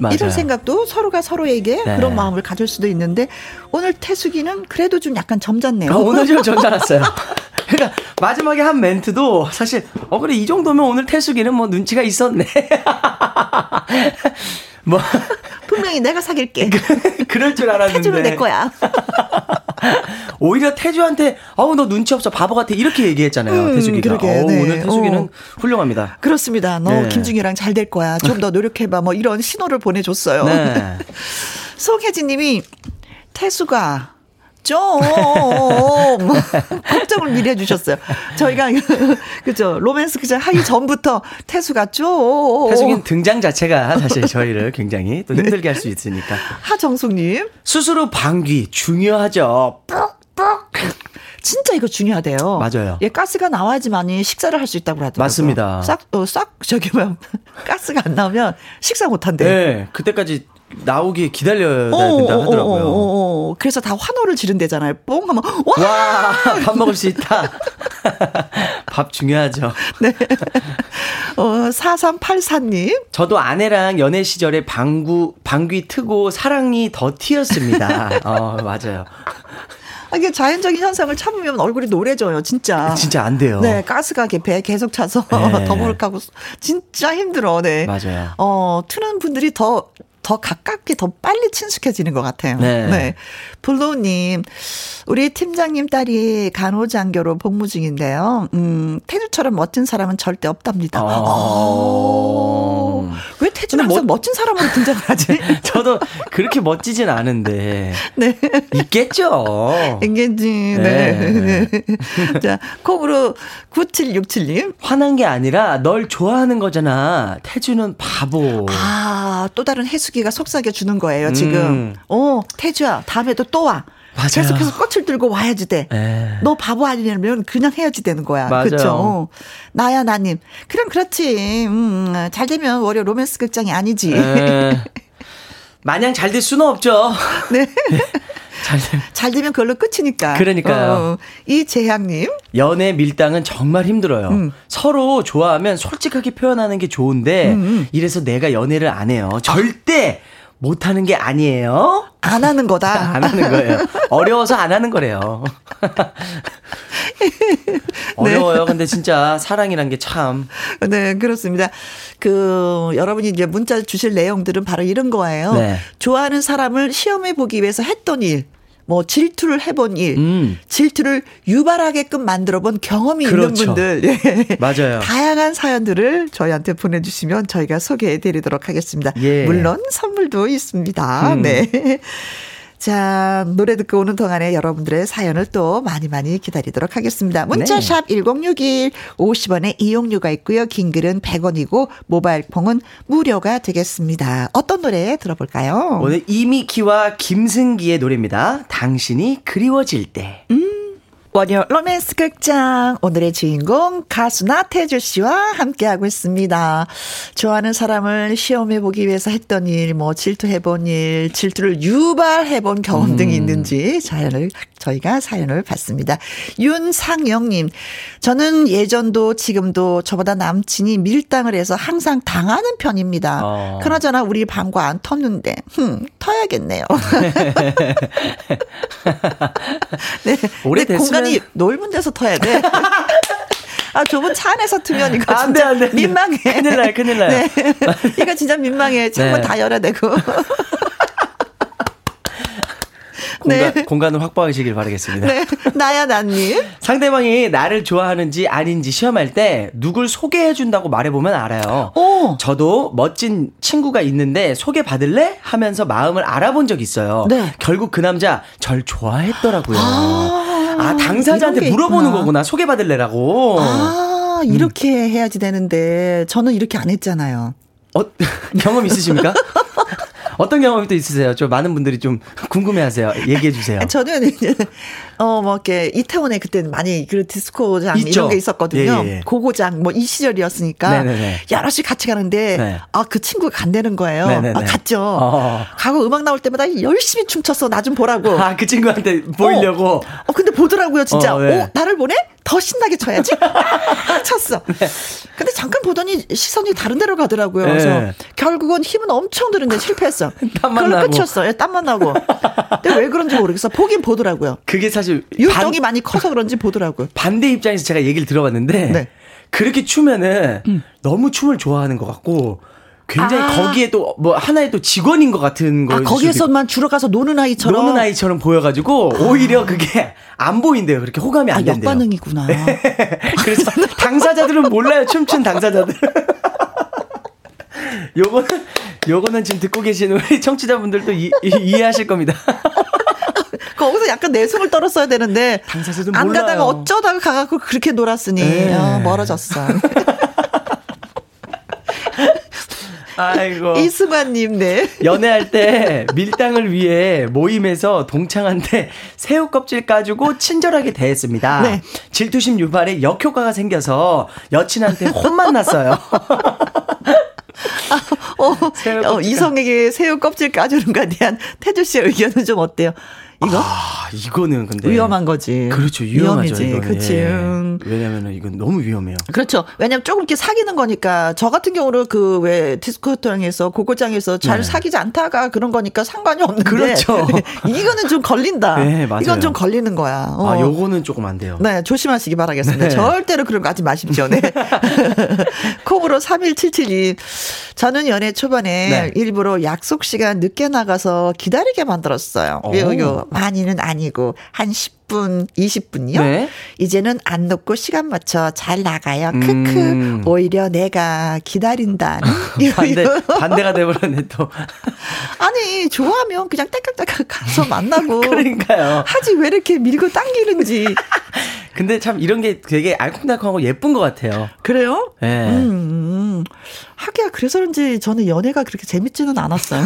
맞아요. 이런 생각도 서로가 서로에게 네. 그런 마음을 가질 수도 있는데 오늘 태숙이는 그래도 좀 약간 점잖네요. 아, 오늘 좀 점잖았어요. 그러니까 마지막에 한 멘트도 사실 어 그래 이 정도면 오늘 태숙이는 뭐 눈치가 있었네. 뭐 분명히 내가 사귈게. 그럴 줄 알았는데 태주는 내 거야. 오히려 태주한테 어우 너 눈치 없어 바보 같아 이렇게 얘기했잖아요. 음, 태숙이가. 그러게, 어우, 네. 오늘 태숙이는 어. 훌륭합니다. 그렇습니다. 너 네. 김중이랑 잘 될 거야. 좀 더 노력해봐. 뭐 이런 신호를 보내줬어요. 네. 송혜진님이 태수가 좀 걱정을 미리 해주셨어요. 저희가 그죠 로맨스 그저 하기 전부터 태수가 좀 태숙이는 등장 자체가 사실 저희를 굉장히 또 힘들게 할수 있으니까. 하정숙님 스스로 방귀 중요하죠. 진짜 이거 중요하대요. 맞아요. 예, 가스가 나와야지만이 식사를 할 수 있다고 하더라고요. 맞습니다. 싹, 어, 싹 저기 뭐 가스가 안 나오면 식사 못 한대. 네. 그때까지 나오기 기다려야 된다 하더라고요. 어, 어, 어. 그래서 다 환호를 지른대잖아요. 뽕 하면 와 와, 밥 먹을 수 있다. 밥 중요하죠. 네. 어, 4384님. 저도 아내랑 연애 시절에 방구, 방귀 트고 사랑이 더 튀었습니다. 어, 맞아요. 아, 이게 자연적인 현상을 참으면 얼굴이 노래져요, 진짜. 진짜 안 돼요. 네, 가스가 배에 계속 차서 네. 더부룩하고 진짜 힘들어, 네. 맞아요. 어, 트는 분들이 더, 더 가깝게 더 빨리 친숙해지는 것 같아요. 네. 블로우님, 우리 팀장님 딸이 간호장교로 복무 중인데요. 음, 태주처럼 멋진 사람은 절대 없답니다. 어. 어. 왜 태주는 항상 뭐- 멋진 사람으로 등장을 하지? 저도 그렇게 멋지진 않은데. 네. 있겠죠. engage. 네. 네. 자, 콩으로 9767님. 화난 게 아니라 널 좋아하는 거잖아. 태주는 바보. 아, 또 다른 해수 기가 속삭여 주는 거예요, 지금. 음. 어, 태주야, 다음에도 또 와. 맞아요. 계속해서 꽃을 들고 와야지 돼. 에. 너 바보 아니냐면 그냥 해야지 되는 거야. 그렇죠. 나야 나님. 그럼 그렇지. 음, 잘 되면 월요 로맨스 극장이 아니지. 에. 마냥 잘 될 수는 없죠. 네. 잘 될. 잘 되면 그걸로 끝이니까. 그러니까요. 어, 이재향님. 연애 밀당은 정말 힘들어요. 음. 서로 좋아하면 솔직하게 표현하는 게 좋은데 음, 이래서 내가 연애를 안 해요. 절대 못 하는 게 아니에요. 안 하는 거다. 안 하는 거예요. 어려워서 안 하는 거래요. 어려워요. 근데 진짜 사랑이란 게 참. 네, 그렇습니다. 그, 여러분이 이제 문자 주실 내용들은 바로 이런 거예요. 네. 좋아하는 사람을 시험해 보기 위해서 했던 일, 뭐 질투를 해본 일, 음. 질투를 유발하게끔 만들어 본 경험이 그렇죠. 있는 분들. 예. 맞아요. 다양한 사연들을 저희한테 보내주시면 저희가 소개해 드리도록 하겠습니다. 예. 물론 선물도 있습니다. 음. 네. 자, 노래 듣고 오는 동안에 여러분들의 사연을 또 많이 많이 기다리도록 하겠습니다. 문자샵 1061 50원의 이용료가 있고요. 긴 글은 100원이고 모바일 콩은 무료가 되겠습니다. 어떤 노래 들어볼까요? 오늘 이미키와 김승기의 노래입니다. 당신이 그리워질 때. 월요 로맨스 극장 오늘의 주인공 가수 나태주 씨와 함께하고 있습니다. 좋아하는 사람을 시험해 보기 위해서 했던 일, 뭐 질투해 본 일, 질투를 유발해 본 경험 등이 있는지 사연을 저희가 사연을 받습니다. 윤상영 님, 저는 예전도 지금도 저보다 남친이 밀당을 해서 항상 당하는 편입니다. 어. 그나저나 우리 방구 안 텄는데, 흠, 터야겠네요. 네. 오래 근데 됐으면- 공간이 넓은 데서 터야 돼. 아, 좁은 차 안에서 트면 이거 안 진짜 돼, 안 돼, 안 돼. 민망해. 큰일 나요, 큰일 나요. 네. 이거 진짜 민망해. 창문 네. 다 열어야 되고. 공간, 네. 공간을 확보하시길 바라겠습니다. 네. 나야, 난님. 상대방이 나를 좋아하는지 아닌지 시험할 때 누굴 소개해준다고 말해보면 알아요. 오. 저도 멋진 친구가 있는데 소개받을래? 하면서 마음을 알아본 적 있어요. 네. 결국 그 남자 절 좋아했더라고요. 아, 아, 당사자한테 물어보는 있구나. 거구나. 소개받을래라고. 아, 이렇게 해야지 되는데, 저는 이렇게 안 했잖아요. 어, 경험 있으십니까? 어떤 경험이 또 있으세요? 좀 많은 분들이 좀 궁금해하세요. 얘기해 주세요. 저는 이제 어뭐 이렇게 이태원에 그때 많이 그 디스코장 있죠. 이런 게 있었거든요. 예, 예, 예. 고고장 뭐 이 시절이었으니까 네네네. 여럿이 같이 가는데 네. 아그 친구가 간다는 거예요. 네네네. 아, 갔죠. 어. 가고 음악 나올 때마다 열심히 춤췄어. 나 좀 보라고. 아, 그 친구한테 보이려고. 어, 근데 보더라고요, 진짜. 어, 어, 네. 나를 보내? 더 신나게 쳐야지. 쳤어. 근데 잠깐 보더니 시선이 다른 데로 가더라고요. 네. 그래서 결국은 힘은 엄청 드는데 실패했어. 땀만 그걸 나고. 끝이었어. 예, 땀만 나고. 근데 왜 그런지 모르겠어. 보긴 보더라고요. 그게 사실 율동이 반, 많이 커서 그런지 보더라고요. 반대 입장에서 제가 얘기를 들어봤는데 네. 그렇게 추면은 너무 춤을 좋아하는 것 같고 굉장히 아. 거기에 또 뭐 하나의 또 직원인 것 같은 거 아, 거기에서만 주로 가서 노는 아이처럼. 노는 아이처럼 보여가지고 오히려 그게 안 보인대요. 그렇게 호감이 아, 안 된대요. 역반응이구나. 그래서 당사자들은 몰라요. 춤춘 당사자들. 요거는 요거는 지금 듣고 계신 우리 청취자분들도 이, 해 하실 겁니다. 거기서 약간 내숭을 떨었어야 되는데. 당사자들 안 몰라요. 가다가 어쩌다가 가갖고 그렇게 놀았으니. 네. 어, 멀어졌어. 아이고. 이승환님, 네. 연애할 때 밀당을 위해 모임에서 동창한테 새우 껍질 까주고 친절하게 대했습니다. 네. 질투심 유발에 역효과가 생겨서 여친한테 혼만 났어요. 어, 새우 어, 이성에게 새우 껍질 까주는 거에 대한 태주 씨의 의견은 좀 어때요? 이거 아, 이거는 근데 위험한 거지. 그렇죠. 위험하죠. 위험이지. 그치. 예. 음. 왜냐면은 이건 너무 위험해요. 그렇죠. 왜냐면 조금 이렇게 사귀는 거니까 저 같은 경우는 그 왜 디스코장에서 고고장에서 잘 네. 사귀지 않다가 그런 거니까 상관이 없는데 그렇죠. 이거는 좀 걸린다. 네, 맞아요. 이건 좀 걸리는 거야. 어. 아, 요거는 조금 안 돼요. 네, 조심하시기 바라겠습니다. 네. 절대로 그런 거 하지 마십시오. 네. 콩으로 3177이 저는 연애 초반에 네. 일부러 약속 시간 늦게 나가서 기다리게 만들었어요. 오. 많이는 아니고 한 10분, 20분이요. 네. 이제는 안 놓고 시간 맞춰 잘 나가요. 크크. 음. 오히려 내가 기다린다는. 반대 반대가 돼 버렸네 또. 아니, 좋아하면 그냥 딸깍딸깍 가서 만나고. 그러니까요. 하지 왜 이렇게 밀고 당기는지. 근데 참 이런 게 되게 알콩달콩하고 예쁜 것 같아요. 그래요? 예. 음, 음. 하기야 그래서 그런지 저는 연애가 그렇게 재밌지는 않았어요.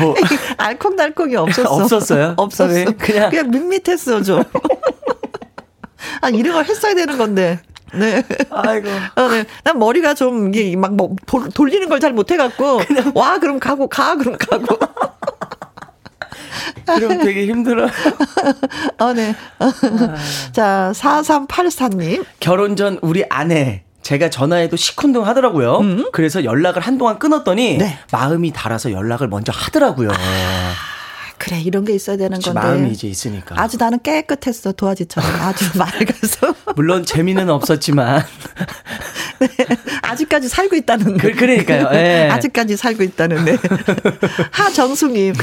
뭐 알콩달콩이 없었어. 없었어요? 없었어. 네, 그냥 그냥- 밋밋했어 좀. 아 이런 걸 했어야 되는 건데. 네. 아이고. 어, 네. 난 머리가 좀 이게 막 뭐, 돌, 돌리는 걸 잘 못해갖고 와 그럼 가고 가 그럼 가고. 그럼 되게 힘들어. 어, 네. 자 4384님. 결혼 전 우리 아내 제가 전화해도 시큰둥 하더라고요. 그래서 연락을 한동안 끊었더니 음. 네. 마음이 달아서 연락을 먼저 하더라고요. 그래 이런 게 있어야 되는 건데. 마음이 이제 있으니까. 아주 나는 깨끗했어 도화지처럼 아주 맑아서 물론 재미는 없었지만 아직까지 살고 있다는 그, 그러니까요. 예. 아직까지 살고 있다는 네. 하정숙님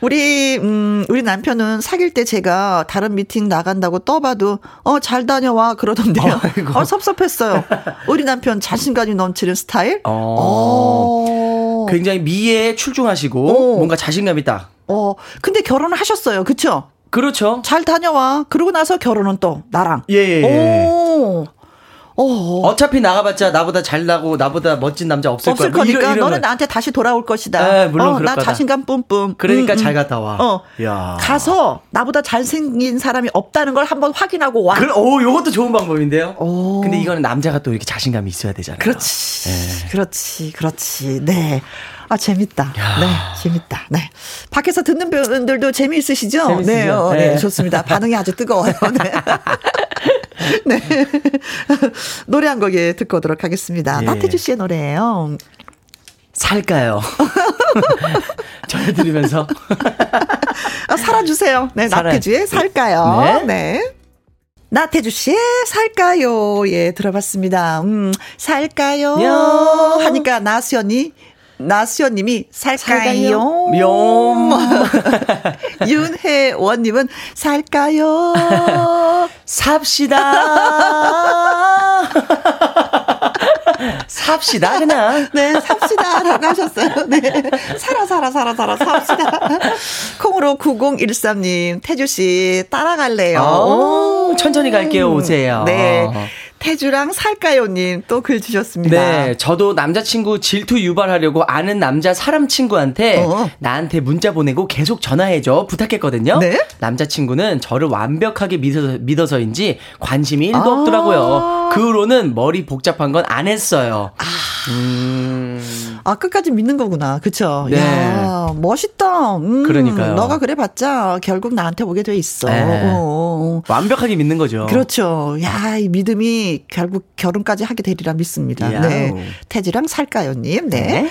우리 음 우리 남편은 사귈 때 제가 다른 미팅 나간다고 떠봐도 어 잘 다녀와 그러던데요. 아이고. 어 섭섭했어요. 우리 남편 자신감이 넘치는 스타일. 어. 어. 굉장히 미에 출중하시고 어. 뭔가 자신감이 딱. 어 근데 결혼을 하셨어요. 그쵸? 그렇죠. 잘 다녀와. 그러고 나서 결혼은 또 나랑. 예, 예, 예. 오. 어. 어차피 나가봤자 나보다 잘나고 나보다 멋진 남자 없을, 없을 거야. 뭐 거니까 이런 너는 거. 나한테 다시 돌아올 것이다. 네, 물론 어, 나 거다. 자신감 뿜뿜. 그러니까 음, 잘 음. 갔다 와. 어. 야. 가서 나보다 잘생긴 사람이 없다는 걸 한번 확인하고 와. 그, 오, 요것도 좋은 방법인데요. 오. 근데 이거는 남자가 또 이렇게 자신감이 있어야 되잖아요. 그렇지. 네. 그렇지. 그렇지. 네. 아, 재밌다. 네, 재밌다. 네. 밖에서 듣는 분들도 재미있으시죠? 재밌으시죠? 네, 어, 네, 네. 좋습니다. 반응이 아주 뜨거워요. 네. 네. 노래 한곡 예, 듣고 오도록 하겠습니다. 예. 나태주 씨의 노래예요 살까요? 전해드리면서. 아, 살아주세요. 네, 살아요. 나태주의 살까요? 네. 네. 나태주 씨의 살까요? 예, 들어봤습니다. 음, 살까요? 야. 하니까 나수연이, 나수연님이 살까요? 뿅. 윤혜원님은 살까요? 삽시다. 삽시다, 그냥. 네, 삽시다. 라고 하셨어요. 네. 살아, 살아, 살아, 살아, 삽시다. 콩으로 9013님, 태주씨, 따라갈래요. 오, 천천히 갈게요, 오세요. 네. 태주랑 살까요님 또 글 주셨습니다. 네, 저도 남자친구 질투 유발하려고 아는 남자 사람 친구한테 어. 나한테 문자 보내고 계속 전화해줘 부탁했거든요. 네? 남자친구는 저를 완벽하게 믿어서, 믿어서인지 관심이 1도 아. 없더라고요. 그 후로는 머리 복잡한 건 안 했어요. 음. 아, 끝까지 믿는 거구나. 그쵸? 네. 야, 멋있다. 음, 그러니까요. 너가 그래 봤자 결국 나한테 오게 돼 있어. 네. 어, 어, 어. 완벽하게 믿는 거죠. 그렇죠. 야, 이 믿음이 결국 결혼까지 하게 되리라 믿습니다. 야우. 네. 태주랑 살까요 님. 네. 네.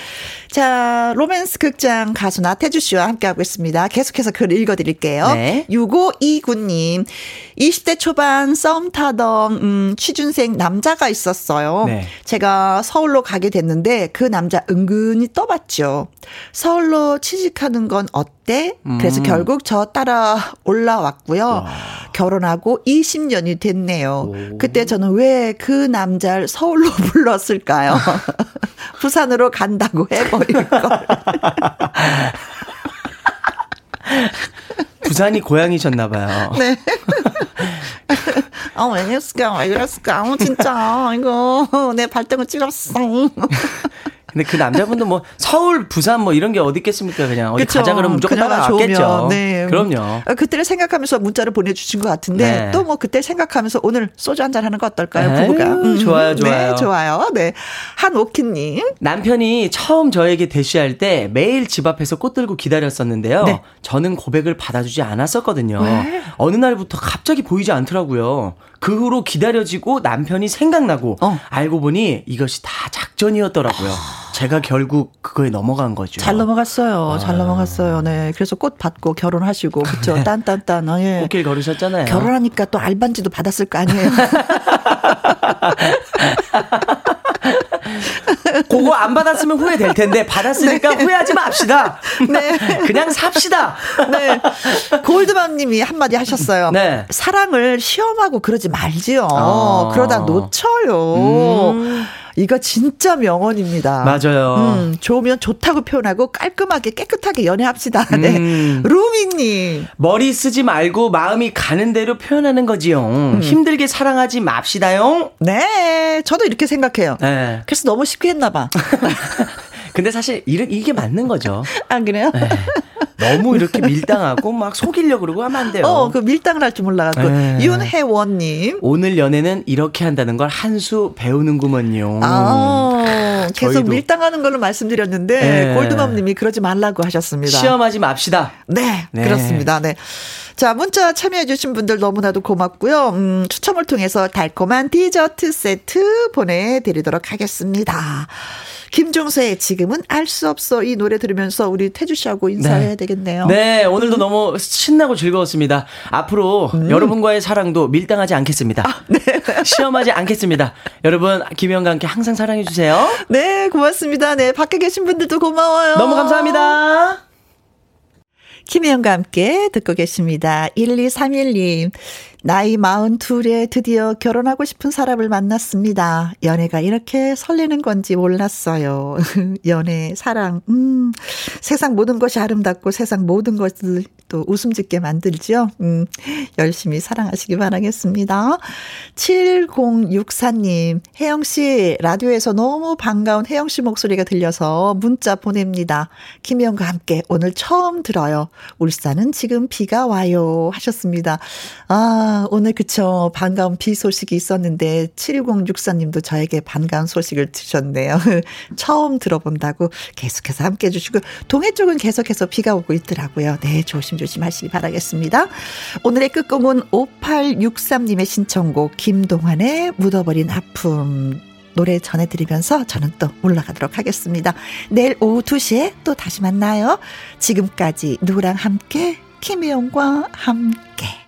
자, 로맨스 극장 가수 나 태주 씨와 함께하고 있습니다. 계속해서 글 읽어드릴게요. 네. 6529님. 20대 초반 썸 타던, 음, 취준생 남자가 있었어요. 네. 제가 서울로 가게 됐는데 그 남자 은근히 떠봤죠. 서울로 취직하는 건 어때? 그래서 음. 결국 저 따라 올라왔고요. 결혼하고 20년이 됐네요. 오. 그때 저는 왜 그 남자를 서울로 불렀을까요? 부산으로 간다고 해버릴 걸. 부산이 고향이셨나봐요. 네. 아, 왜 그랬을까? 왜 그랬을까? 아, 진짜. 이거, 내 발등을 찔렀어. 근데 그 남자분도 뭐 서울, 부산 뭐 이런 게 어디 있겠습니까? 그냥 어디 그쵸. 가자 그러면 무조건. 좋으면, 네. 그럼요. 아, 그때를 생각하면서 문자를 보내주신 것 같은데 네. 또뭐 그때 생각하면서 오늘 소주 한잔 하는 거 어떨까요? 에이, 부부가. 음, 좋아요, 좋아요. 네, 좋아요. 네. 한오키님. 남편이 처음 저에게 대시할 때 매일 집 앞에서 꽃 들고 기다렸었는데요. 네. 저는 고백을 받아주지 않았었거든요. 왜? 어느 날부터 갑자기 보이지 않더라고요. 그 후로 기다려지고 남편이 생각나고 어. 알고 보니 이것이 다 작전이었더라고요. 제가 결국 그거에 넘어간 거죠. 잘 넘어갔어요. 아. 잘 넘어갔어요. 네. 그래서 꽃 받고 결혼하시고, 그쵸. 딴딴딴. 어, 예. 꽃길 걸으셨잖아요. 결혼하니까 또 알반지도 받았을 거 아니에요. 그거 안 받았으면 후회될 텐데 받았으니까 후회하지 맙시다. 네. 그냥 삽시다. 네. 골드맘 님이 한마디 하셨어요. 네. 사랑을 시험하고 그러지 말지요. 아. 그러다 놓쳐요. 음. 이거 진짜 명언입니다. 맞아요. 음, 좋으면 좋다고 표현하고 깔끔하게 깨끗하게 연애합시다. 네. 음. 루미님. 머리 쓰지 말고 마음이 가는 대로 표현하는 거지요. 음. 힘들게 사랑하지 맙시다요. 네. 저도 이렇게 생각해요. 네. 그래서 너무 쉽게 했나봐. 근데 사실 이- 이게 맞는 거죠. 안 그래요? 네. 너무 이렇게 밀당하고 막 속이려고 그러고 하면 안 돼요. 어, 그 밀당을 할 줄 몰라갖고. 네. 윤혜원님. 오늘 연애는 이렇게 한다는 걸 한 수 배우는구먼요. 아, 계속 저희도. 밀당하는 걸로 말씀드렸는데, 네. 골드맘님이 그러지 말라고 하셨습니다. 시험하지 맙시다. 네, 네. 그렇습니다. 네. 자, 문자 참여해주신 분들 너무나도 고맙고요. 음, 추첨을 통해서 달콤한 디저트 세트 보내드리도록 하겠습니다. 김종서의 지금은 알 수 없어 이 노래 들으면서 우리 태주 씨하고 인사해야 네. 되겠네요. 네, 오늘도 너무 신나고 즐거웠습니다. 앞으로 음. 여러분과의 사랑도 밀당하지 않겠습니다. 아, 네. 시험하지 않겠습니다. 여러분, 김혜영과 함께 항상 사랑해 주세요. 네, 고맙습니다. 네, 밖에 계신 분들도 고마워요. 너무 감사합니다. 김혜영과 함께 듣고 계십니다. 1231님. 나이 42에 드디어 결혼하고 싶은 사람을 만났습니다. 연애가 이렇게 설레는 건지 몰랐어요. 연애, 사랑, 음, 세상 모든 것이 아름답고 세상 모든 것을 또 웃음 짓게 만들죠. 음, 열심히 사랑하시기 바라겠습니다. 7064님, 혜영씨, 라디오에서 너무 반가운 혜영씨 목소리가 들려서 문자 보냅니다. 김혜영과 함께 오늘 처음 들어요. 울산은 지금 비가 와요. 하셨습니다. 아, 오늘 그쵸. 반가운 비 소식이 있었는데, 7064님도 저에게 반가운 소식을 주셨네요. 처음 들어본다고 계속해서 함께 해주시고, 동해 쪽은 계속해서 비가 오고 있더라고요. 네, 조심조심 하시기 바라겠습니다. 오늘의 끝곡은 5863님의 신청곡, 김동환의 묻어버린 아픔. 노래 전해드리면서 저는 또 올라가도록 하겠습니다. 내일 오후 2시에 또 다시 만나요. 지금까지 누구랑 함께, 김혜영과 함께.